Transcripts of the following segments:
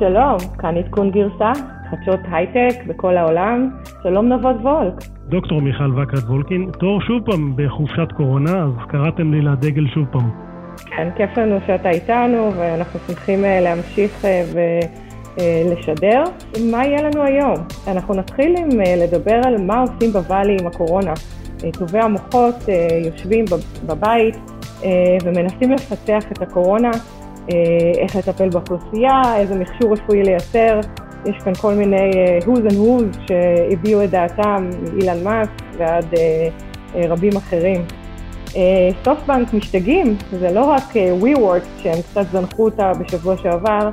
שלום, כאן עדכון גרסה, חדשות הייטק בכל העולם. שלום נבות וולק. דוקטור מיכל וקרת וולקין, תור שוב פעם בחופשת קורונה, אז קראתם לי לדגל שוב פעם. כן, כיף לנו שאתה איתנו, ואנחנו שמחים אה, להמשיך אה, ולשדר. מה יהיה לנו היום? אנחנו נתחיל עם אה, לדבר על מה עושים בוואלי עם הקורונה. טובי המוחות יושבים בבית ומנסים לפצח את הקורונה. אה, איך לטפל באוכלוסייה, איזה מכשור רפואי לייצר. יש כאן כל מיני uh, who's and who's שהביעו את דעתם, אילן מאסק ועד uh, רבים אחרים. סופטבנק משתגעים, זה לא רק WeWork שהם קצת זנחו אותה בשבוע שעבר,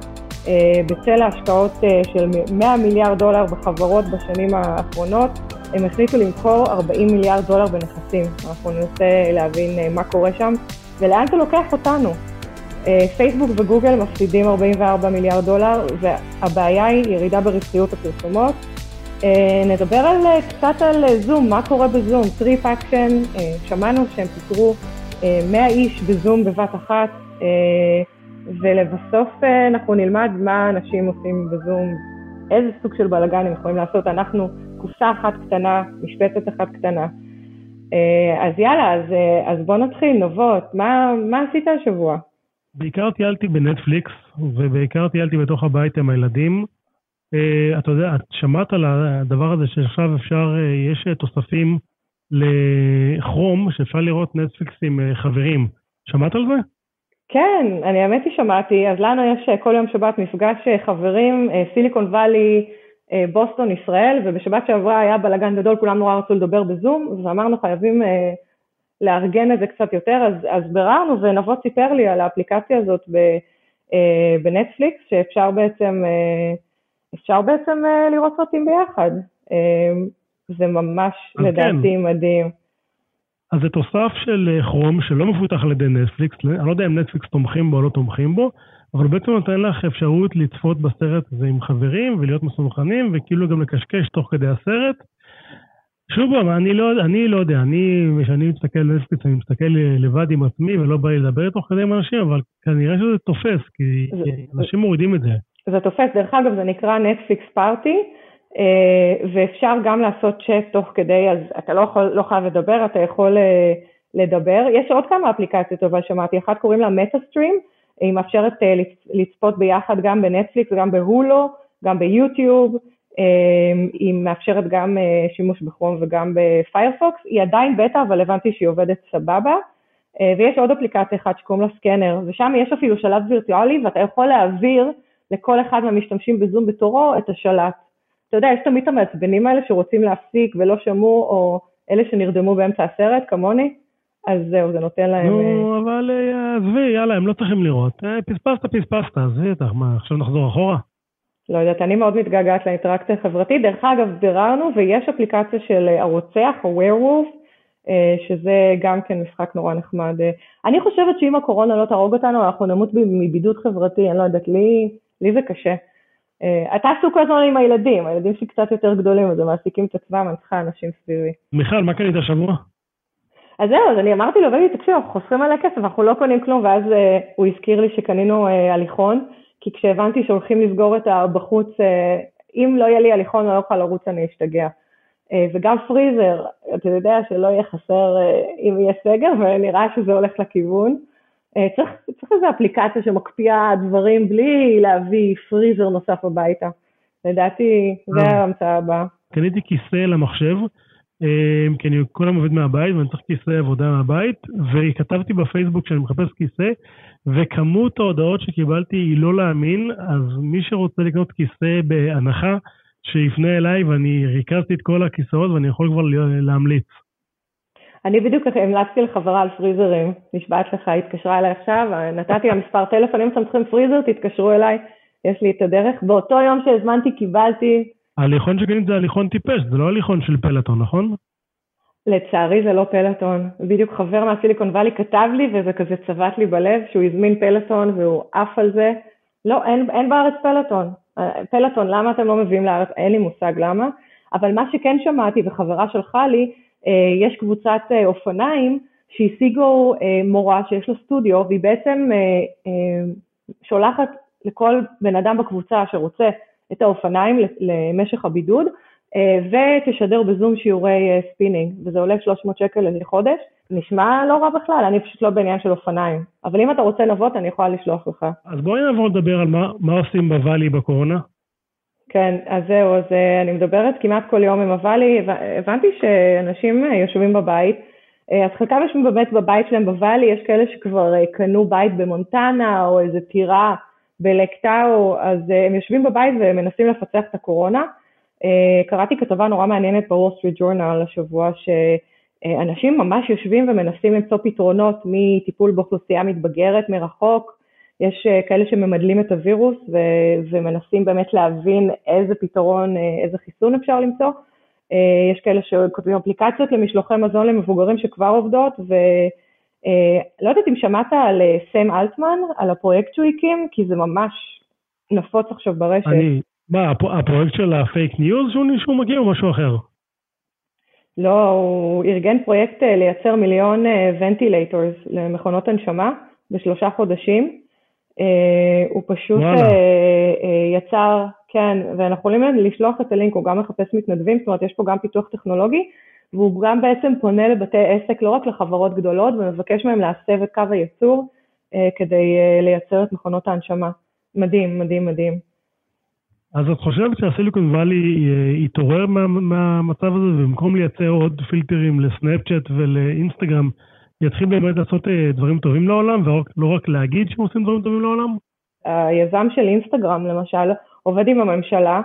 בצל ההשקעות של 100 מיליארד דולר בחברות בשנים האחרונות, הם החליטו למכור 40 מיליארד דולר בנכסים. אנחנו ננסה להבין מה קורה שם ולאן זה לוקח אותנו. אה, פייסבוק וגוגל מפסידים 44 מיליארד דולר, והבעיה היא ירידה ברווחיות הפרסומות. אה, נדבר על, אה, קצת על זום, מה קורה בזום, Trip Action, שמענו שהם פיטרו 100 איש בזום בבת אחת, ולבסוף אנחנו נלמד מה אנשים עושים בזום, איזה סוג של בלאגן הם יכולים לעשות. אנחנו קופסה אחת קטנה, משבצת אחת קטנה. אז יאללה, אז, אז בוא נתחיל, נבות, מה, מה עשית השבוע? בעיקר טיילתי בנטפליקס, ובעיקר טיילתי בתוך הבית עם הילדים. Uh, אתה יודע, את שמעת על הדבר הזה שעכשיו אפשר, uh, יש תוספים לכרום, שאפשר לראות נטפליקס עם uh, חברים. שמעת על זה? כן, אני האמת היא שמעתי. אז לנו יש כל יום שבת מפגש חברים, סיליקון וואלי, בוסטון, ישראל, ובשבת שעברה היה בלאגן גדול, כולם נורא רצו לדבר בזום, ואמרנו חייבים לארגן את זה קצת יותר, אז, אז ביררנו ונבות סיפר לי על האפליקציה הזאת ב, אה, בנטפליקס, שאפשר בעצם, אה, אפשר בעצם אה, לראות סרטים ביחד. אה, זה ממש לדעתי כן. מדהים. אז זה תוסף של כרום שלא מפותח על ידי נטפליקס, אני לא יודע אם נטפליקס תומכים בו או לא תומכים בו, אבל בעצם נותן לך אפשרות לצפות בסרט הזה עם חברים ולהיות מסונכנים וכאילו גם לקשקש תוך כדי הסרט. שוב פעם, אני לא, אני לא יודע, אני, כשאני מסתכל נטפליקס, אני מסתכל לבד עם עצמי ולא בא לי לדבר תוך כדי עם אנשים, אבל כנראה שזה תופס, כי זה, אנשים מורידים את זה. זה תופס, דרך אגב, זה נקרא נטפליקס פארטי, אה, ואפשר גם לעשות צ'אט תוך כדי, אז אתה לא, יכול, לא חייב לדבר, אתה יכול אה, לדבר. יש עוד כמה אפליקציות, אבל שמעתי, אחת קוראים לה מטה-סטרים, היא מאפשרת אה, לצפות ביחד גם בנטפליקס, גם בהולו, גם ביוטיוב. אמ, היא מאפשרת גם אה, שימוש בכרום וגם בפיירפוקס, היא עדיין בטא אבל הבנתי שהיא עובדת סבבה אה, ויש עוד אפליקציה אחת שקוראים לה סקנר ושם יש אפילו שלט וירטואלי ואתה יכול להעביר לכל אחד מהמשתמשים בזום בתורו את השלט. אתה יודע, יש תמיד את המעצבנים האלה שרוצים להפסיק ולא שמעו או אלה שנרדמו באמצע הסרט כמוני, אז זהו, זה נותן להם... נו, אה, אבל עזבי, יאללה, הם לא צריכים לראות. פספסת, פספסת, עזבי אותך, מה, עכשיו נחזור אחורה? לא יודעת, אני מאוד מתגעגעת לאינטראקציה החברתית. דרך אגב, ביררנו ויש אפליקציה של אה, הרוצח או ווירולף, אה, שזה גם כן משחק נורא נחמד. אה, אני חושבת שאם הקורונה לא תהרוג אותנו, אנחנו נמות מבידוד חברתי, אני לא יודעת, לי, לי זה קשה. אתה עסוק כל הזמן עם הילדים, הילדים שלי קצת יותר גדולים, אז הם מעסיקים את עצמם, אני צריכה אנשים סביבי. מיכל, מה קנית השבוע? אז זהו, אז אני אמרתי לו, בני, תקשיב, אנחנו חוסכים עליה כסף, אנחנו לא קונים כלום, ואז הוא הזכיר לי שקנינו הליכון. כי כשהבנתי שהולכים לסגור את בחוץ, אה, אם לא יהיה לי הליכון ולא אוכל לרוץ אני אשתגע. אה, וגם פריזר, אתה יודע שלא יהיה חסר אה, אם יהיה סגר, ונראה שזה הולך לכיוון. צריך, צריך איזו אפליקציה שמקפיאה דברים בלי להביא פריזר נוסף הביתה. לדעתי, זה ההמצאה הבאה. קניתי כיסא למחשב, כי אני כל הזמן עובד מהבית ואני צריך כיסא עבודה מהבית, וכתבתי בפייסבוק שאני מחפש כיסא, וכמות ההודעות שקיבלתי היא לא להאמין, אז מי שרוצה לקנות כיסא בהנחה, שיפנה אליי ואני ריכזתי את כל הכיסאות ואני יכול כבר להמליץ. אני בדיוק המלצתי לחברה על פריזרים, נשבעת לך, היא התקשרה אליי עכשיו, נתתי לה מספר טלפון, אם אתם צריכים פריזר, תתקשרו אליי, יש לי את הדרך. באותו יום שהזמנתי קיבלתי... ההליכון שקנית זה הליכון טיפש, זה לא הליכון של פלטון, נכון? לצערי זה לא פלטון. בדיוק חבר מהסיליקון וואלי כתב לי וזה כזה צבט לי בלב שהוא הזמין פלטון והוא עף על זה. לא, אין, אין בארץ פלטון. פלטון, למה אתם לא מביאים לארץ? אין לי מושג למה. אבל מה שכן שמעתי וחברה שלחה לי, אה, יש קבוצת אה, אופניים שהשיגו אה, מורה שיש לה סטודיו והיא בעצם שולחת לכל בן אדם בקבוצה שרוצה את האופניים למשך הבידוד, אה, ותשדר בזום שיעורי ספינינג, וזה עולה 300 שקל לחודש. נשמע לא רע בכלל, אני פשוט לא בעניין של אופניים. אבל אם אתה רוצה נבות, אני יכולה לשלוח לך. אז בואי נעבור לדבר על מה, מה עושים בוואלי בקורונה. כן, אז זהו, אז אני מדברת כמעט כל יום עם הוואלי, הבנתי שאנשים יושבים בבית, אה, אז חלקם יושבים באמת בבית שלהם בוואלי, יש כאלה שכבר אה, קנו בית במונטנה או איזה טירה בלקטאו, אז אה, הם יושבים בבית ומנסים לפצח את הקורונה. קראתי כתבה נורא מעניינת בוול סטריט ג'ורנל השבוע, שאנשים ממש יושבים ומנסים למצוא פתרונות מטיפול באוכלוסייה מתבגרת מרחוק, יש כאלה שממדלים את הווירוס ו- ומנסים באמת להבין איזה פתרון, איזה חיסון אפשר למצוא. אה, יש כאלה שכותבים אפליקציות למשלוחי מזון למבוגרים שכבר עובדות, ולא יודעת אם שמעת על אה, סם אלטמן, על הפרויקט שהוא הקים, כי זה ממש נפוץ עכשיו ברשת. אני, מה, הפרויקט של הפייק ניוז שהוא מגיע או משהו אחר? לא, הוא ארגן פרויקט אה, לייצר מיליון ventilators למכונות הנשמה בשלושה חודשים. הוא פשוט יצר כן, ואנחנו יכולים לשלוח את הלינק, הוא גם מחפש מתנדבים, זאת אומרת יש פה גם פיתוח טכנולוגי, והוא גם בעצם פונה לבתי עסק, לא רק לחברות גדולות, ומבקש מהם להסב את קו הייצור אה, כדי אה, לייצר את מכונות ההנשמה. מדהים, מדהים, מדהים. אז את חושבת שהסיליקון וואלי אה, יתעורר מה, מהמצב הזה, ובמקום לייצר עוד פילטרים לסנאפצ'אט ולאינסטגרם, יתחיל באמת לעשות אה, דברים טובים לעולם, ולא רק להגיד שהם עושים דברים טובים לעולם? היזם של אינסטגרם למשל, עובד עם הממשלה,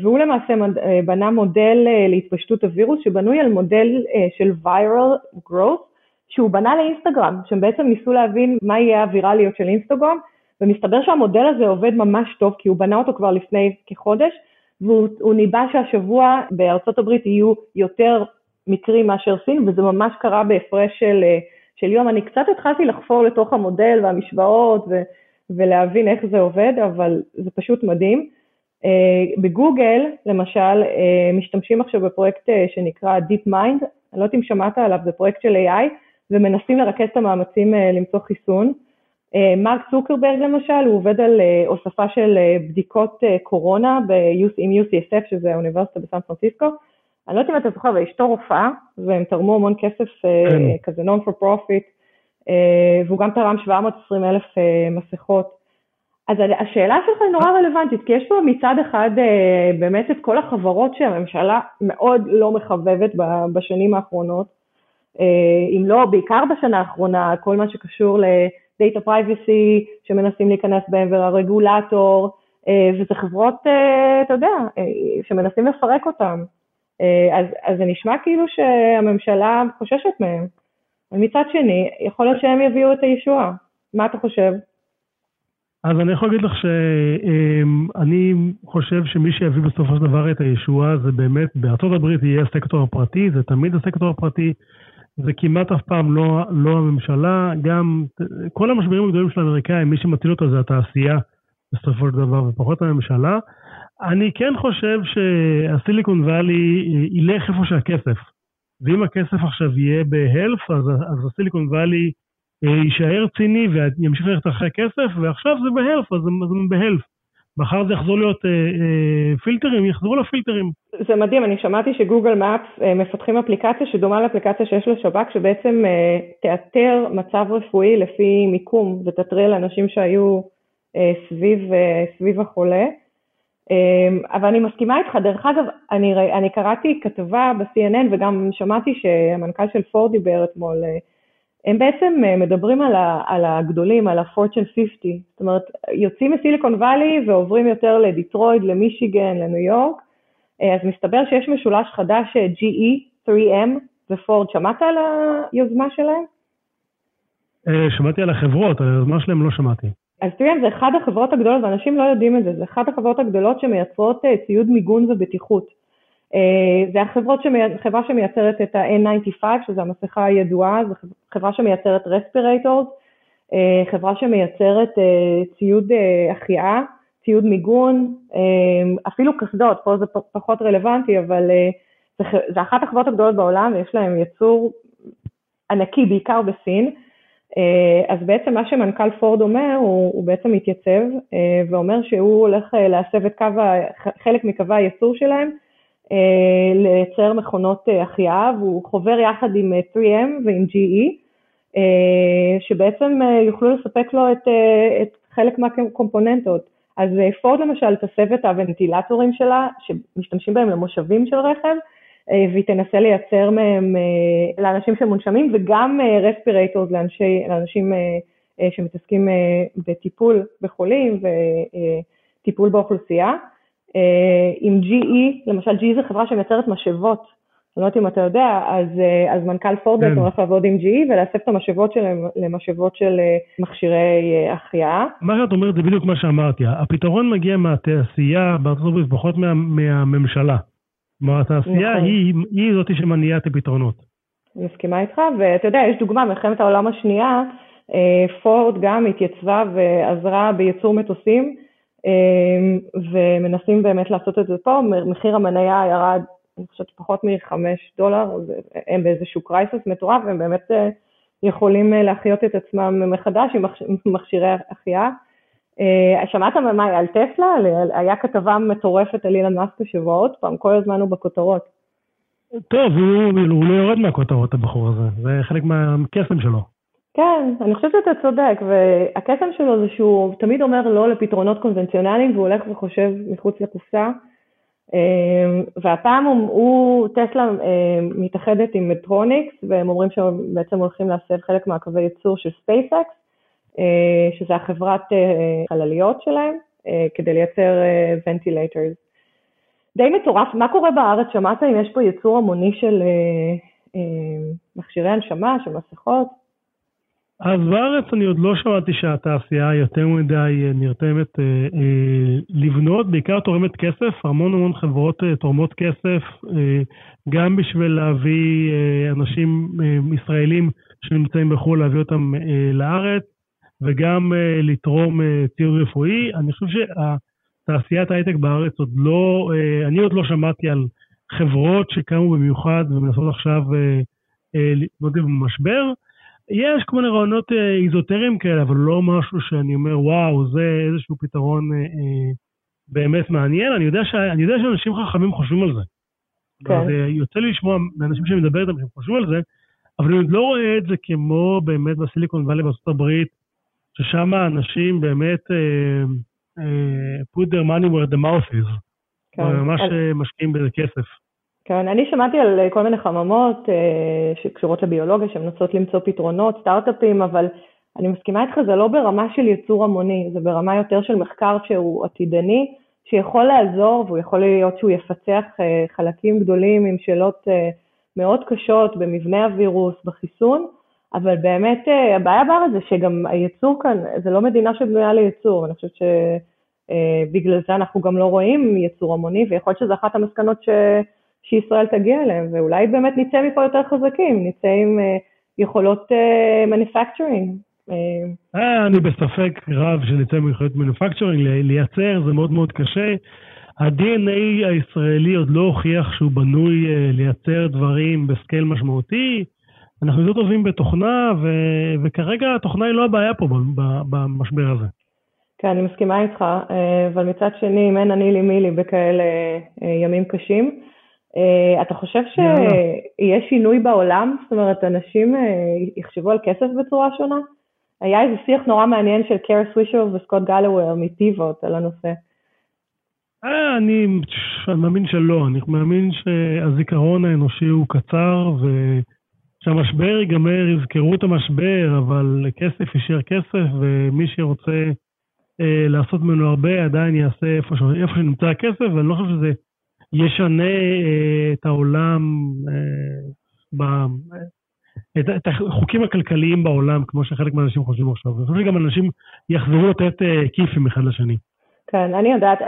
והוא למעשה אה, בנה מודל אה, להתפשטות הווירוס שבנוי על מודל של viral growth שהוא בנה לאינסטגרם, שהם בעצם ניסו להבין מה יהיה הווירליות של אינסטגרם, ומסתבר שהמודל הזה עובד ממש טוב כי הוא בנה אותו כבר לפני כחודש, והוא ניבא שהשבוע בארצות הברית יהיו יותר מקרים מאשר סין, וזה ממש קרה בהפרש של, של יום. אני קצת התחלתי לחפור לתוך המודל והמשוואות, ו... ולהבין איך זה עובד, אבל זה פשוט מדהים. Uh, בגוגל, למשל, uh, משתמשים עכשיו בפרויקט uh, שנקרא DeepMind, אני לא יודעת אם שמעת עליו, זה פרויקט של AI, ומנסים לרכז את המאמצים למצוא חיסון. מרק צוקרברג למשל, הוא עובד על הוספה של בדיקות קורונה עם UCSF, שזה האוניברסיטה בסן פרנסיסקו. אני לא יודעת אם אתה זוכר, אבל אשתו רופאה, והם תרמו המון כסף uh, כזה non for profit אה, והוא גם תרם 720 אלף אה, מסכות. אז השאלה שלך היא נורא רלוונטית, כי יש פה מצד אחד אה, באמת את כל החברות שהממשלה מאוד לא מחבבת בשנים האחרונות, אם לא בעיקר בשנה האחרונה, כל מה שקשור לדאטה פרייבסי שמנסים להיכנס בהם והרגולטור, וזה חברות, אתה יודע, שמנסים לפרק אותם. אז, אז זה נשמע כאילו שהממשלה חוששת מהם. ומצד שני, יכול להיות שהם יביאו את הישועה. מה אתה חושב? אז אני יכול להגיד לך שאני חושב שמי שיביא בסופו של דבר את הישועה זה באמת, בארצות הברית יהיה הסקטור הפרטי, זה תמיד הסקטור הפרטי, זה כמעט אף פעם לא, לא הממשלה, גם כל המשברים הגדולים של האמריקאים, מי שמציל אותו זה התעשייה בסופו של דבר, ופחות הממשלה. אני כן חושב שהסיליקון וואלי ילך איפה שהכסף. ואם הכסף עכשיו יהיה בהלף, אז, אז הסיליקון וואלי אה, יישאר ציני וימשיך ללכת אחרי כסף, ועכשיו זה בהלף, אז זה בהלף. מחר זה יחזור להיות אה, אה, פילטרים, יחזרו לפילטרים. זה מדהים, אני שמעתי שגוגל מאפס אה, מפתחים אפליקציה שדומה לאפליקציה שיש לשב"כ, שבעצם אה, תאתר מצב רפואי לפי מיקום ותתריע לאנשים שהיו אה, סביב, אה, סביב החולה. אמ, אבל אני מסכימה איתך, דרך אגב, אני, אני קראתי כתבה ב-CNN וגם שמעתי שהמנכ"ל של פורד דיבר אתמול, אה, הם בעצם אה, מדברים על, ה, על הגדולים, על ה-Fortune 50, זאת אומרת, יוצאים מסיליקון וואלי ועוברים יותר לדיטרויד, למישיגן, לניו יורק, אה, אז מסתבר שיש משולש חדש, GE, 3M ופורד, שמעת על היוזמה שלהם? שמעתי על החברות, על היוזמה שלהם לא שמעתי. אז תראי, זה אחד החברות הגדולות, ואנשים לא יודעים את זה, זה אחת החברות הגדולות שמייצרות אה, ציוד מיגון ובטיחות. אה, זה החברות חברה שמייצרת את ה-N95, שזו המסכה הידועה, זו חברה שמייצרת רספירטורס, אה, חברה שמייצרת ציוד החייאה, ציוד מיגון, אפילו קסדות, פה זה פחות רלוונטי, אבל זה אחת החברות הגדולות בעולם ויש להם יצור ענקי, בעיקר בסין. אז בעצם מה שמנכ"ל פורד אומר, הוא, הוא בעצם מתייצב ואומר שהוא הולך להסב את קו, חלק מקווי הייצור שלהם לייצר מכונות החייאה, והוא חובר יחד עם 3M ועם GE, שבעצם יוכלו לספק לו את, את חלק מהקומפוננטות. אז פורד למשל תסב את הוונטילטורים שלה, שמשתמשים בהם למושבים של רכב, אה, והיא תנסה לייצר מהם אה, לאנשים שמונשמים וגם רספירטורס אה, לאנשים שמתעסקים בטיפול בחולים וטיפול באוכלוסייה. עם GE, למשל GE זה חברה שמייצרת משאבות, אני לא יודעת אם אתה יודע, אז, אז מנכ"ל פורד בעצם כן. הולך לעבוד עם GE ולהסב את המשאבות שלהם למשאבות של מכשירי החייאה. מה שאת אומרת זה בדיוק מה שאמרתי, הפתרון מגיע מהתעשייה בארצות הברית, פחות מה, מהממשלה. כלומר, התעשייה נכון. היא, היא זאתי שמניעה את הפתרונות. אני מסכימה איתך, ואתה יודע, יש דוגמה, מלחמת העולם השנייה, אה, פורד גם התייצבה ועזרה בייצור מטוסים, אה, ומנסים באמת לעשות את זה פה, מחיר המניה ירד, אני חושבת, פחות מ-5 דולר, הם באיזשהו קרייסס מטורף, והם באמת אה, יכולים להחיות את עצמם מחדש עם מכשירי החייאה. אה, שמעת מה על טסלה? היה כתבה מטורפת על אילן מאסק השבוע עוד פעם, כל הזמן הוא בכותרות. טוב, הוא לא יורד מהכותרות הבחור הזה, זה חלק מהקסם שלו. כן, אני חושבת שאתה צודק, והקסם שלו זה שהוא תמיד אומר לא לפתרונות קונבנציונליים והוא הולך וחושב מחוץ לקופסה. אה, והפעם הוא, הוא טסלה אה, מתאחדת עם מדטרוניקס, והם אומרים שהם בעצם הולכים להסב חלק מהקווי ייצור של ספייסקס, אה, שזה החברת אה, חלליות שלהם, אה, כדי לייצר ונטילטורס. די מטורף, מה קורה בארץ? שמעת אם יש פה ייצור המוני של מכשירי הנשמה, של מסכות? אז בארץ אני עוד לא שמעתי שהתעשייה יותר מדי נרתמת אה, אה, לבנות, בעיקר תורמת כסף, המון המון חברות אה, תורמות כסף, אה, גם בשביל להביא אה, אנשים אה, ישראלים שנמצאים בחו"ל, להביא אותם אה, לארץ, וגם uh, לתרום uh, ציוד רפואי. אני חושב שתעשיית ההייטק בארץ עוד לא, uh, אני עוד לא שמעתי על חברות שקמו במיוחד ומנסות עכשיו להתמודד uh, uh, במשבר. יש כל מיני רעיונות uh, איזוטריים כאלה, אבל לא משהו שאני אומר, וואו, זה איזשהו פתרון uh, uh, באמת מעניין. אני יודע, ש... אני יודע שאנשים חכמים חושבים על זה. כן. אז יוצא לי לשמוע מאנשים שאני מדבר איתם שהם חושבים על זה, אבל אני עוד לא רואה את זה כמו באמת בסיליקון וואלי בארצות הברית, ששם האנשים באמת uh, uh, put their money where the mouth is. כן. ממש אז... אה, משקיעים בזה כסף. כן, אני שמעתי על כל מיני חממות uh, שקשורות לביולוגיה, שמנסות למצוא פתרונות, סטארט-אפים, אבל אני מסכימה איתך, זה לא ברמה של ייצור המוני, זה ברמה יותר של מחקר שהוא עתידני, שיכול לעזור והוא יכול להיות שהוא יפצח uh, חלקים גדולים עם שאלות מאוד קשות במבנה הווירוס, בחיסון, אבל באמת אה, הבעיה בארץ זה שגם הייצור כאן, זה לא מדינה שבנויה לייצור, אני חושבת שבגלל אה, זה אנחנו גם לא רואים ייצור המוני, ויכול להיות שזו אחת המסקנות ש... שישראל תגיע אליהן, ואולי באמת נצא מפה יותר חזקים, נצא עם אה, יכולות מניפקצ'רינג. אני בספק רב שנצא מיכולות מניפקצ'רינג, לייצר זה מאוד מאוד קשה. ה-DNA הישראלי עוד לא הוכיח שהוא בנוי לייצר דברים בסקייל משמעותי. אנחנו יותר טובים בתוכנה, ו... וכרגע התוכנה היא לא הבעיה פה במשבר הזה. כן, אני מסכימה איתך, אה, אבל מצד שני, אם אין אני לי מי לי בכאלה אה, ימים קשים, אה, אתה חושב שיהיה שינוי בעולם? זאת אומרת, אנשים יחשבו על כסף בצורה שונה? היה איזה שיח נורא מעניין של קר סווישר וסקוט גלוור מטיבות על הנושא. אני, אני מאמין שלא, אני מאמין שהזיכרון האנושי הוא קצר, ו... כשהמשבר ייגמר, יזכרו את המשבר, אבל כסף יישאר כסף, ומי שרוצה אה, לעשות ממנו הרבה עדיין יעשה איפה, ש... איפה שנמצא הכסף, ואני לא חושב שזה ישנה אה, את העולם, אה. את, החוקים הכלכליים בעולם, כמו שחלק מהאנשים חושבים עכשיו. אני חושב שגם אנשים יחזרו לתת אה, כיפים אחד לשני. כן, אני יודעת,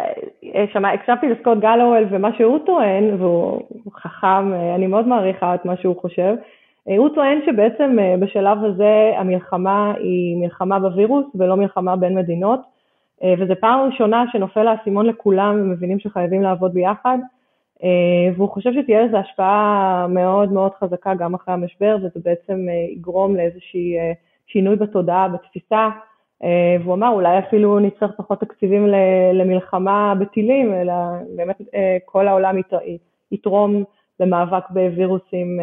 שמע, הקשבתי לסקוט גלוול ומה שהוא טוען, והוא חכם, אני מאוד מעריכה את מה שהוא חושב. הוא טוען שבעצם בשלב הזה המלחמה היא מלחמה בווירוס ולא מלחמה בין מדינות, וזו פעם ראשונה שנופל האסימון לכולם ומבינים שחייבים לעבוד ביחד, והוא חושב שתהיה לזה השפעה מאוד מאוד חזקה גם אחרי המשבר, וזה בעצם יגרום לאיזושהי שינוי בתודעה, בתפיסה, והוא אמר אולי אפילו נצטרך פחות תקציבים למלחמה בטילים, אלא באמת כל העולם יתרום למאבק בווירוסים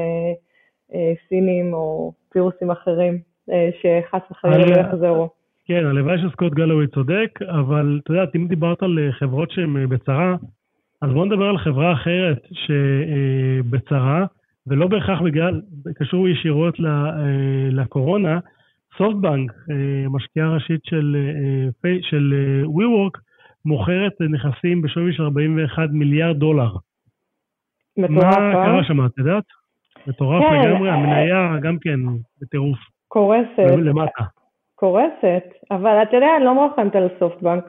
סינים או וירוסים אחרים, שחס וחלילה לא יחזרו. כן, הלוואי שסקוט גלווי צודק, אבל אתה יודע, אם דיברת על חברות שהן בצרה, אז בואו נדבר על חברה אחרת שבצרה, ולא בהכרח בגלל, קשור ישירות לקורונה, סופטבנק, משקיעה ראשית של, של WeWork, מוכרת נכסים בשווי של 41 מיליארד דולר. מטורף, מה קרה שם, את יודעת? מטורף כן. לגמרי, המניה גם כן בטירוף. קורסת. למטה. קורסת, אבל אתה יודע, אני לא מרחמת על סופטבנק,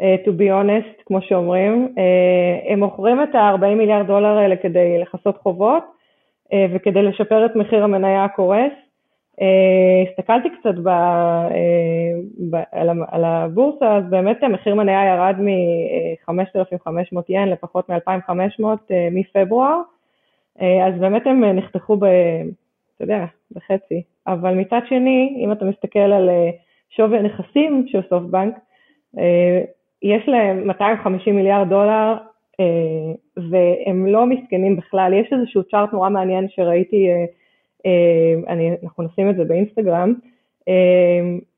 uh, to be honest, כמו שאומרים. Uh, הם מוכרים את ה-40 מיליארד דולר האלה כדי לכסות חובות uh, וכדי לשפר את מחיר המניה הקורס. Uh, הסתכלתי קצת ב, uh, ב, על, על הבורסה, אז באמת המחיר מניה ירד מ-5,500 ין לפחות מ-2,500 uh, מפברואר, uh, אז באמת הם נחתכו ב... אתה יודע, בחצי. אבל מצד שני, אם אתה מסתכל על אה, שווי הנכסים של סופטבנק, אה, יש להם 250 מיליארד דולר אה, והם לא מסכנים בכלל. יש איזשהו צ'ארט נורא מעניין שראיתי, אני, אנחנו נשים את זה באינסטגרם,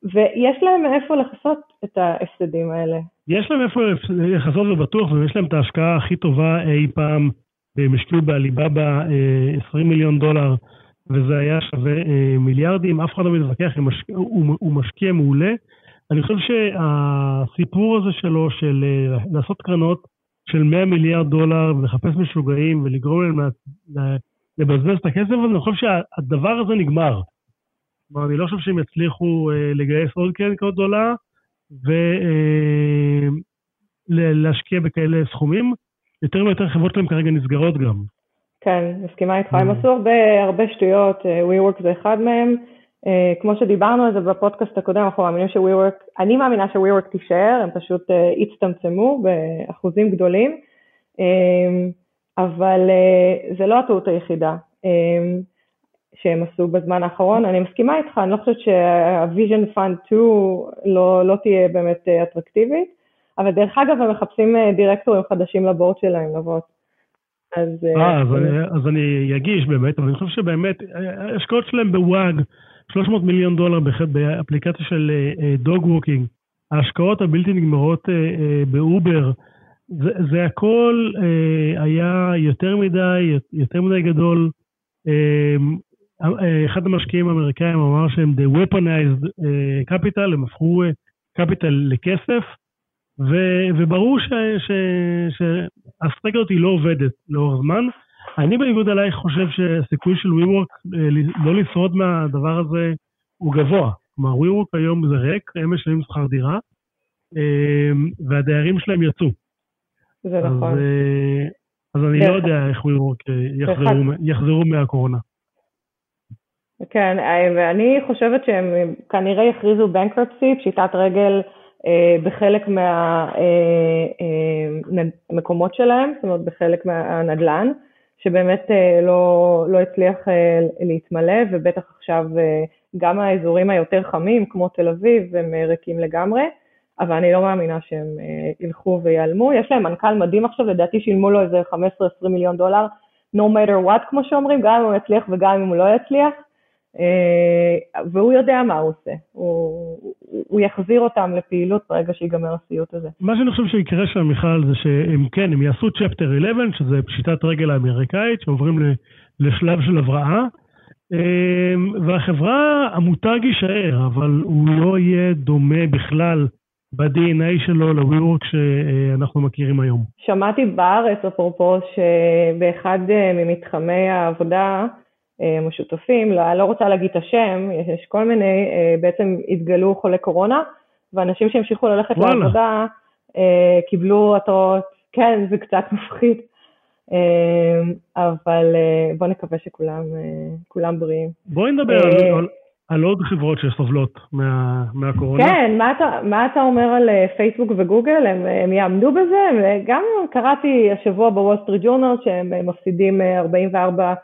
ויש להם איפה לכסות את ההפסדים האלה. יש להם איפה לכסות ובטוח, ויש להם את ההשקעה הכי טובה אי פעם, הם השקיעו בעליבאבא 20 מיליון דולר וזה היה שווה אה, מיליארדים, אף אחד לא מתווכח, הוא, הוא משקיע מעולה. אני חושב שהסיפור הזה שלו של אה, לעשות קרנות של 100 מיליארד דולר ולחפש משוגעים ולגרום להם לבזבז את הכסף הזה, אני חושב שהדבר הזה נגמר. כלומר, אני לא חושב שהם יצליחו אה, לגייס עוד קרנות גדולה ולהשקיע אה, בכאלה סכומים. יותר ויותר חברות שלהם כרגע נסגרות גם. כן, מסכימה איתך, הם mm. עשו הרבה, הרבה שטויות, אה, WeWork זה אחד מהם. אה, כמו שדיברנו על זה בפודקאסט הקודם, אנחנו מאמינים ש-WeWork, אני מאמינה ש-WeWork תישאר, הם פשוט אה, הצטמצמו באחוזים גדולים, אבל זה לא הטעות היחידה שהם עשו בזמן האחרון. אני מסכימה איתך, אני לא חושבת שה-Vision Fund 2 לא, לא תהיה באמת אטרקטיבית, אבל דרך אגב הם מחפשים דירקטורים חדשים ל board שלהם לבוא. אז... אה, אז, אני, אז אני אגיש באמת, אבל אני חושב שבאמת, ההשקעות שלהם ב Wag, 300 מיליון דולר באפליקציה של dog אה, walking, ההשקעות הבלתי נגמרות באובר, זה, זה הכל היה יותר מדי, יותר מדי גדול. Uh, אחד המשקיעים האמריקאים אמר שהם the weaponized capital, הם הפכו capital לכסף. ו- וברור שהאסטרטגיה הזאת לא עובדת לאורך זמן. אני בניגוד אלייך חושב שהסיכוי של WeWork אה, לא לשרוד מהדבר הזה הוא גבוה. כלומר, WeWork היום זה ריק, הם משלמים שכר דירה, אה, והדיירים שלהם יצאו. זה נכון. אה, אז אני לא יודע איך WeWork יחזרו, יחזרו מהקורונה. כן, ואני חושבת שהם כנראה יכריזו בנקרפסי, פשיטת רגל בחלק מהמקומות אה, אה, שלהם, זאת אומרת בחלק מהנדל"ן, שבאמת לא, לא הצליח להתמלא, ובטח עכשיו גם האזורים היותר חמים, כמו תל אביב, הם ריקים לגמרי, אבל אני לא מאמינה שהם ילכו ויעלמו. יש להם מנכ"ל מדהים עכשיו, לדעתי שילמו לו איזה 15-20 מיליון דולר, no matter what, כמו שאומרים, גם אם הוא יצליח וגם אם הוא לא יצליח. אה, והוא יודע מה הוא עושה, הוא, הוא יחזיר אותם לפעילות ברגע שיגמר הסיוט הזה. מה שאני חושב שיקרה שם, מיכל, זה שהם כן, הם יעשו צ'פטר 11, שזה פשיטת רגל האמריקאית, שעוברים לשלב של הבראה, אה, והחברה, המותג יישאר, אבל הוא לא יהיה דומה בכלל ב-DNA שלו ל-WeWork שאנחנו מכירים היום. שמעתי בארץ, אפרופו, שבאחד אה, ממתחמי העבודה, משותפים, לא, לא רוצה להגיד את השם, יש כל מיני, אה, בעצם התגלו חולי קורונה, ואנשים שהמשיכו ללכת וואלה. לעבודה אה, קיבלו התראות, כן, זה קצת מפחיד, אה, אבל בוא נקווה שכולם בריאים. בואי נדבר על, על, על עוד חברות שסובלות מה, מהקורונה. כן, מה אתה, מה אתה אומר על פייסבוק וגוגל? הם, הם יעמדו בזה? גם קראתי השבוע בוול סטריט ג'ורנל שהם מפסידים 44 אה,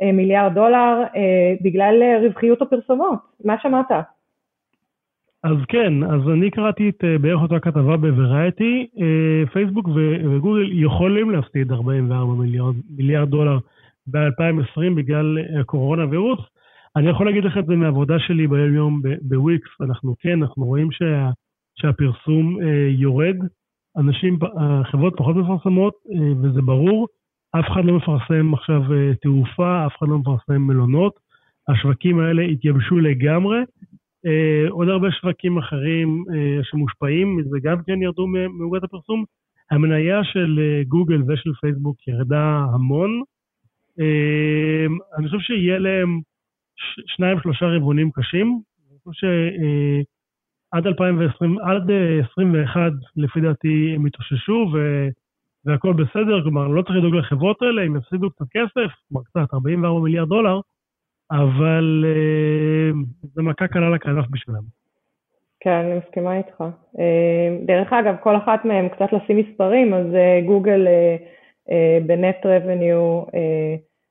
מיליארד דולר אה, בגלל אה, רווחיות הפרסומות. מה שמעת? אז כן, אז אני קראתי את אה, בערך אותה כתבה בוורייטי, פייסבוק וגוגל יכולים להפסיד 44 מיליארד, מיליארד דולר ב-2020 בגלל הקורונה וירוס. אני יכול להגיד לך את זה מהעבודה שלי ביום יום בוויקס, אנחנו כן, אנחנו רואים שה, שהפרסום יורד, אנשים, החברות פחות מפרסמות, וזה ברור, אף אחד לא מפרסם עכשיו תעופה, אף אחד לא מפרסם מלונות, השווקים האלה התייבשו לגמרי. Uh, עוד הרבה שווקים אחרים uh, שמושפעים מזה גם כן ירדו מעוגת הפרסום. המניה של uh, גוגל ושל פייסבוק ירדה המון. Uh, אני חושב שיהיה להם ש- שניים שלושה רבעונים קשים. אני חושב שעד 2020, עד 2021 לפי דעתי הם יתאוששו ו- והכל בסדר, כלומר לא צריך לדאוג לחברות האלה, הם יפסידו קצת כסף, כלומר קצת 44 מיליארד דולר, אבל uh, זה מכה קלה לכנף בשבילם. כן, אני מסכימה איתך. Uh, דרך אגב, כל אחת מהן, קצת לשים מספרים, אז uh, גוגל uh, uh, בנט רבניו uh,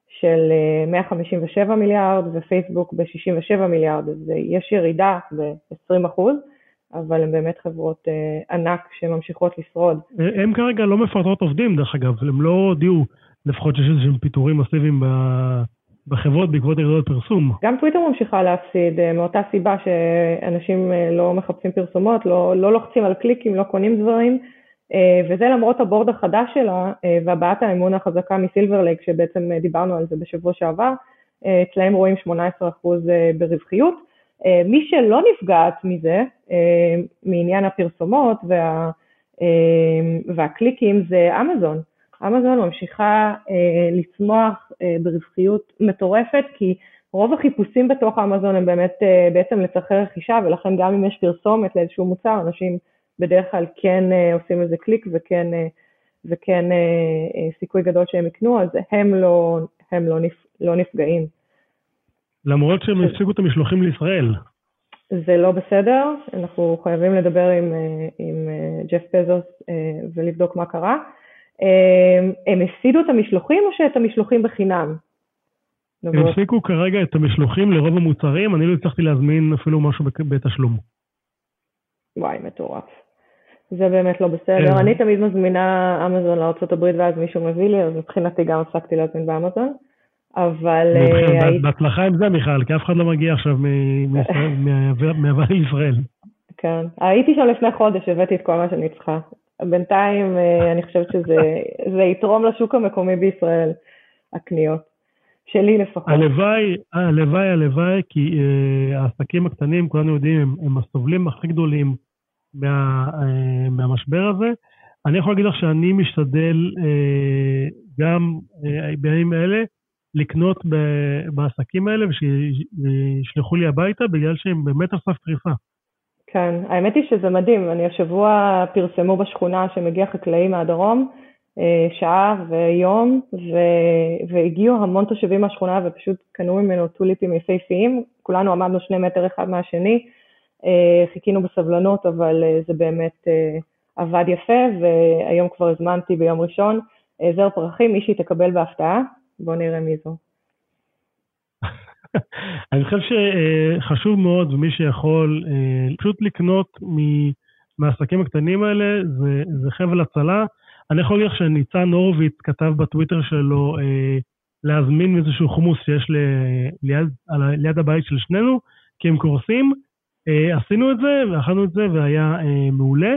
של uh, 157 מיליארד ופייסבוק ב-67 מיליארד, אז uh, יש ירידה ב-20 אחוז. אבל הן באמת חברות אה, ענק שממשיכות לשרוד. הן כרגע לא מפרטות עובדים, דרך אגב, הם לא הודיעו לפחות שיש איזשהם פיטורים מסיביים בחברות בעקבות ירידות פרסום. גם טוויטר ממשיכה להפסיד אה, מאותה סיבה שאנשים אה, לא מחפשים פרסומות, לא, לא לוחצים על קליקים, לא קונים דברים, אה, וזה למרות הבורד החדש שלה והבעת האמון החזקה מסילבר לייק, שבעצם דיברנו על זה בשבוע שעבר, אצלהם רואים 18% ברווחיות. מי שלא נפגעת מזה, מעניין הפרסומות וה, והקליקים, זה אמזון. אמזון ממשיכה אה, לצמוח אה, ברווחיות מטורפת, כי רוב החיפושים בתוך אמזון הם באמת אה, בעצם לצרכי רכישה, ולכן גם אם יש פרסומת לאיזשהו מוצר, אנשים בדרך כלל כן אה, עושים איזה קליק וכן, אה, וכן אה, אה, סיכוי גדול שהם יקנו, אז הם לא, הם לא, נפ, לא נפגעים. למרות שהם הפסיקו את המשלוחים לישראל. זה לא בסדר, אנחנו חייבים לדבר עם, אה, עם אה, ג'ף פזוס ולבדוק מה קרה. הם הפסידו את המשלוחים או שאת המשלוחים בחינם? הם הפסיקו כרגע את המשלוחים לרוב המוצרים, אני לא הצלחתי להזמין אפילו משהו בתשלום. וואי, מטורף. זה באמת לא בסדר. כן. אני תמיד מזמינה אמזון לארה"ב ואז מישהו מביא לי, אז מבחינתי גם הפסקתי להזמין באמזון. אבל... אה, בהצלחה עם זה, מיכל, כי אף אחד לא מגיע עכשיו מהעבר לישראל. כן. הייתי שם לפני חודש, הבאתי את כל מה שאני צריכה. בינתיים אה, אני חושבת שזה יתרום לשוק המקומי בישראל, הקניות. שלי לפחות. הלוואי, הלוואי, הלוואי, כי העסקים הקטנים, כולנו יודעים, הם, הם הסובלים הכי גדולים מה, מהמשבר הזה. אני יכול להגיד לך שאני משתדל גם בימים אלה לקנות בעסקים האלה ושישלחו לי הביתה, בגלל שהם באמת על סף קריסה. כן, האמת היא שזה מדהים, אני השבוע פרסמו בשכונה שמגיע חקלאי מהדרום, אה, שעה ויום, ו... והגיעו המון תושבים מהשכונה ופשוט קנו ממנו טוליפים יפהפיים, כולנו עמדנו שני מטר אחד מהשני, אה, חיכינו בסבלנות, אבל אה, זה באמת עבד יפה, והיום כבר הזמנתי ביום ראשון. זר פרחים, מישהי תקבל בהפתעה, בואו נראה מי זו. אני חושב שחשוב מאוד, ומי שיכול, אה, פשוט לקנות מהעסקים הקטנים האלה, זה, זה חבל הצלה. אני יכול להגיד לך שניצן הורוביץ כתב בטוויטר שלו אה, להזמין איזשהו חומוס שיש ל, ליד, ליד הבית של שנינו, כי הם קורסים. אה, עשינו את זה, ואכלנו את זה, והיה מעולה.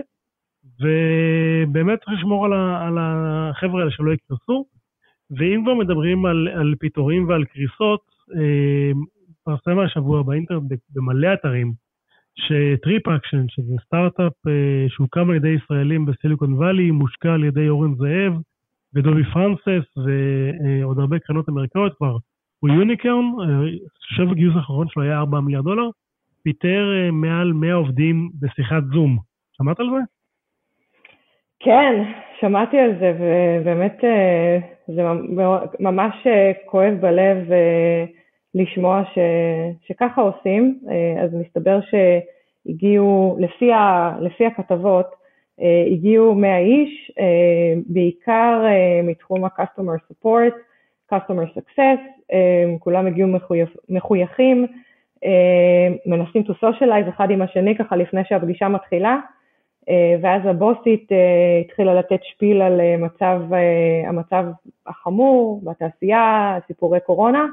ובאמת צריך לשמור על, על החבר'ה האלה שלא יקרסו. ואם כבר מדברים על, על פיטורים ועל קריסות, התפרסם השבוע באינטרנט במלא אתרים, ש Trip Action, שזה סטארט-אפ אה, שהוקם על ידי ישראלים בסיליקון וואלי, מושקע על ידי אורן זאב ודובי פרנסס ועוד הרבה קרנות אמריקאיות כבר, הוא unicorn, שווה גיוס האחרון שלו היה 4 מיליארד דולר, פיטר אה, מעל 100 עובדים בשיחת זום. שמעת על זה? כן, שמעתי על זה, ובאמת אה, זה ממש כואב בלב לשמוע ש, שככה עושים, אה, אז מסתבר שהגיעו, לפי, ה, לפי הכתבות, אה, הגיעו 100 איש, אה, בעיקר מתחום ה-customer support, customer success, כולם הגיעו מחויכים, מנסים to socialize אחד עם השני ככה לפני שהפגישה מתחילה, ואז הבוסית התחילה לתת שפיל על מצב, המצב החמור בתעשייה, סיפורי קורונה,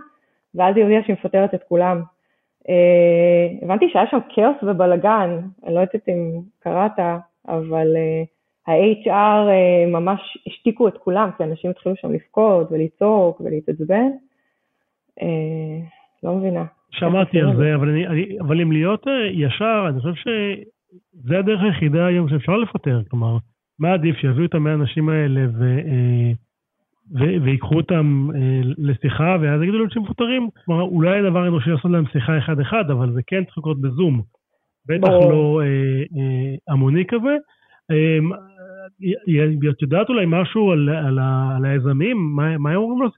ואז היא הודיעה שהיא מפטרת את כולם. הבנתי שהיה שם כאוס ובלאגן, אני לא יודעת אם קראת, אבל ה-HR אה, ממש השתיקו את כולם, כי אנשים התחילו שם לבכות ולצעוק ולהתעצבן. אה, לא מבינה. שמעתי על זה, אבל, אני, אני, אבל אם להיות אה, ישר, אני חושב שזה הדרך היחידה היום שאפשר לפטר. כלומר, מה עדיף, שיביאו את המאה האנשים האלה ו, ו, ויקחו אותם לשיחה, ואז יגידו להם שהם מפוטרים. כלומר, אולי הדבר האנושי לעשות להם שיחה אחד-אחד, אבל זה כן צריך לקרות בזום. בטח לא אה, אה, המוני כזה. אמ, את יודעת אולי משהו על, על, על היזמים? מה, מה הם אומרים הזה?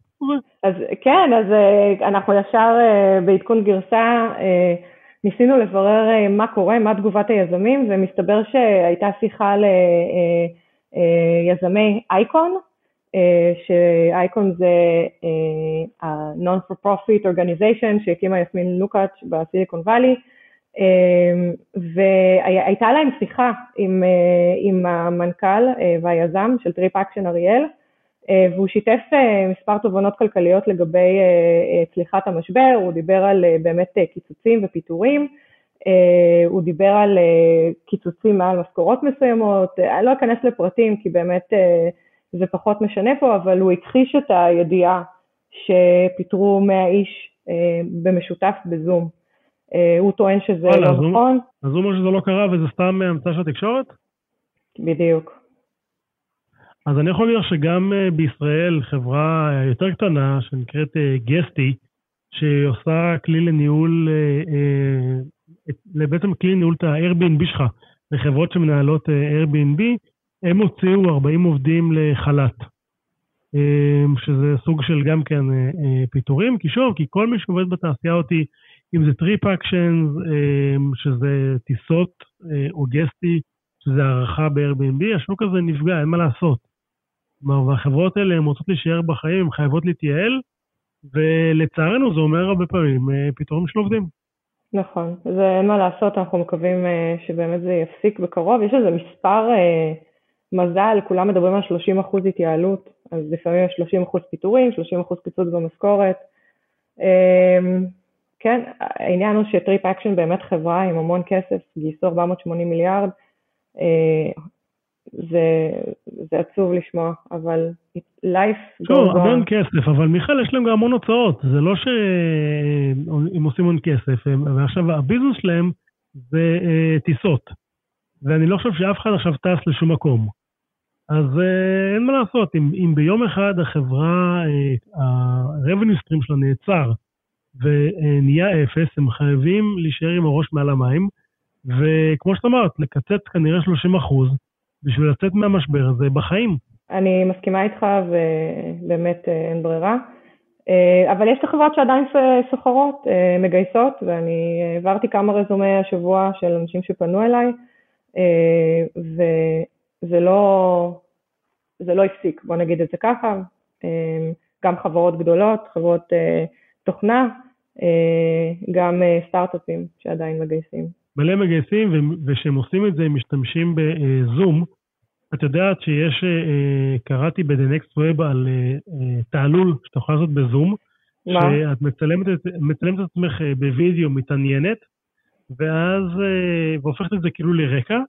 אז כן, אז אה, אנחנו ישר אה, בעדכון גרסה אה, ניסינו לברר מה קורה, מה תגובת היזמים, ומסתבר שהייתה שיחה ליזמי ICON, ש ICON זה ה-Non-for-Profit Organization שהקימה יסמין לוקאץ' ב Silicon Valley, אמ, והייתה להם שיחה עם, אה, עם המנכ"ל אה, והיזם של Trip Action אריאל, אה, והוא שיתף מספר תובנות כלכליות לגבי צליחת המשבר, הוא דיבר על באמת קיצוצים ופיטורים, הוא דיבר על קיצוצים מעל משכורות מסוימות, אני לא אכנס לפרטים כי באמת זה פחות משנה פה, אבל הוא הכחיש את הידיעה שפיטרו 100 איש במשותף בזום. אה, הוא טוען שזה לא נכון. אז הוא אומר שזה לא קרה וזה סתם המצאה של התקשורת? בדיוק. אז אני יכול לומר שגם אה, בישראל חברה יותר קטנה שנקראת אה, גסטי, שעושה כלי לניהול, בעצם כלי לניהול את ה-Airbnb שלך לחברות שמנהלות Airbnb, הם הוציאו 40 עובדים לחל"ת, שזה סוג של גם כן פיטורים, כי שוב, כי כל מי שעובד בתעשייה אותי אם זה Trip Action, שזה טיסות אה, או Guesty, שזה הארחה ב-Airbnb, השוק הזה נפגע, אין מה לעשות. כלומר, והחברות האלה, הן רוצות להישאר בחיים, הן חייבות להתייעל, ולצערנו זה אומר הרבה פעמים אה, פיטורים של עובדים. נכון, זה אין מה לעשות, אנחנו מקווים אה, שבאמת זה יפסיק בקרוב. יש איזה מספר מזל, כולם מדברים על 30% התייעלות, אז לפעמים יש 30% פיטורים, 30% קיצוץ במשכורת. אמ, כן, העניין הוא ש Trip Action באמת חברה עם המון כסף, גייסו 480 מיליארד, אה, זה, זה עצוב לשמוע, אבל life goes on. המון כסף, אבל מיכל, יש להם גם המון הוצאות, זה לא שהם עושים המון כסף, ועכשיו הביזנס שלהם זה uh, טיסות, ואני לא חושב שאף אחד עכשיו טס לשום מקום. אז uh, אין מה לעשות, אם, אם ביום אחד החברה, ה-revenue stream שלה נעצר, ונהיה אפס, הם חייבים להישאר עם הראש מעל המים, וכמו שאת אמרת, לקצץ כנראה 30 אחוז בשביל לצאת מהמשבר הזה בחיים. אני מסכימה איתך ובאמת אה, אין ברירה. אה, אבל יש את החברות שעדיין סוחרות, אה, מגייסות, ואני העברתי כמה רזומי השבוע של אנשים שפנו אליי, וזה לא, זה לא הפסיק, בוא נגיד את זה ככה. גם חברות גדולות, חברות תוכנה, גם סטארט-אפים שעדיין מגייסים. מלא מגייסים, וכשהם עושים את זה הם משתמשים בזום. את יודעת שיש, אה, קראתי ב-The Next Web על תעלול שאתה יכול לעשות בזום. מה? שאת מצלמת את, מצלמת את עצמך בווידאו מתעניינת, ואז, והופכת את זה כאילו לרקע,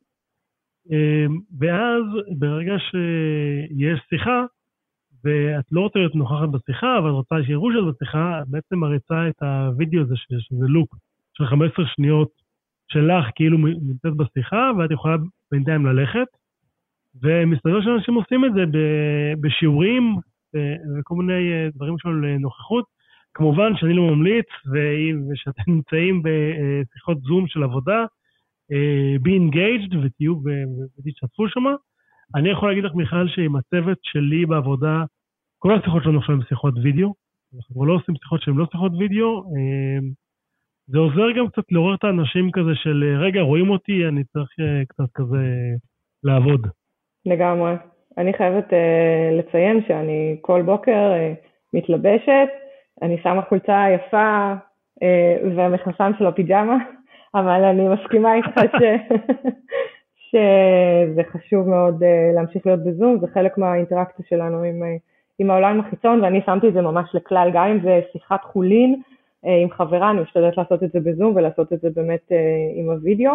ואז ברגע שיש שיחה, ואת לא רוצה להיות נוכחת בשיחה, אבל רוצה שיראו שאת בשיחה, את בעצם מריצה את הוידאו הזה, שזה לוק של 15 שניות שלך, כאילו נמצאת בשיחה, ואת יכולה בינתיים ללכת. ומסתבר שאנשים עושים את זה בשיעורים וכל מיני אה, דברים של נוכחות. כמובן שאני לא ממליץ, ושאתם נמצאים בשיחות זום של עבודה, אה, be engaged ותהיו ותשתתפו שמה. אני יכול להגיד לך, מיכל, שעם הצוות שלי בעבודה, כל השיחות שלנו עכשיו הן שיחות וידאו, אנחנו לא עושים שיחות שהן לא שיחות וידאו. זה עוזר גם קצת לעורר את האנשים כזה של, רגע, רואים אותי, אני צריך אה, קצת כזה לעבוד. לגמרי. אני חייבת uh, לציין שאני כל בוקר uh, מתלבשת, אני שמה חולצה יפה, והמכנסיים שלו פיג'מה, אבל אני מסכימה איתך ש... שזה חשוב מאוד להמשיך להיות בזום, זה חלק מהאינטראקציה שלנו עם, עם העולם החיצון, ואני שמתי את זה ממש לכלל, גם אם זה שיחת חולין עם חברה, אני משתדלת לעשות את זה בזום ולעשות את זה באמת עם הוידאו.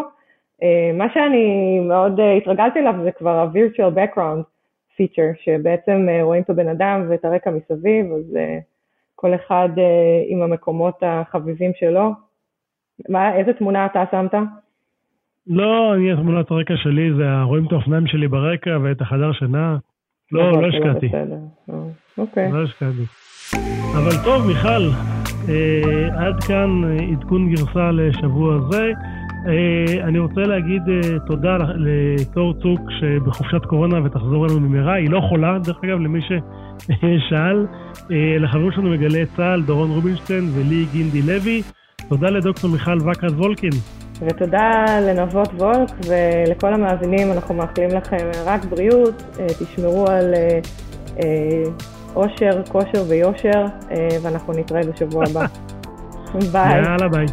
מה שאני מאוד התרגלתי אליו זה כבר ה-virtual background feature, שבעצם רואים את הבן אדם ואת הרקע מסביב, אז כל אחד עם המקומות החביבים שלו. מה, איזה תמונה אתה שמת? לא, אני, תמונת הרקע שלי זה רואים את האופניים שלי ברקע ואת החדר שינה. לא, לא השקעתי. אוקיי. לא השקעתי. אבל טוב, מיכל, אה, עד כאן עדכון גרסה לשבוע זה. אה, אני רוצה להגיד אה, תודה לתור צוק שבחופשת קורונה ותחזור אלינו במהרה. היא לא חולה, דרך אגב, למי ששאל. אה, לחברים שלנו מגלי צה"ל, דורון רובינשטיין ולי גינדי לוי. תודה לדוקטור מיכל וקרת וולקין. ותודה לנבות וולק ולכל המאזינים, אנחנו מאחלים לכם רק בריאות, תשמרו על אושר, כושר ויושר, ואנחנו נתראה בשבוע הבא. ביי. יאללה ביי.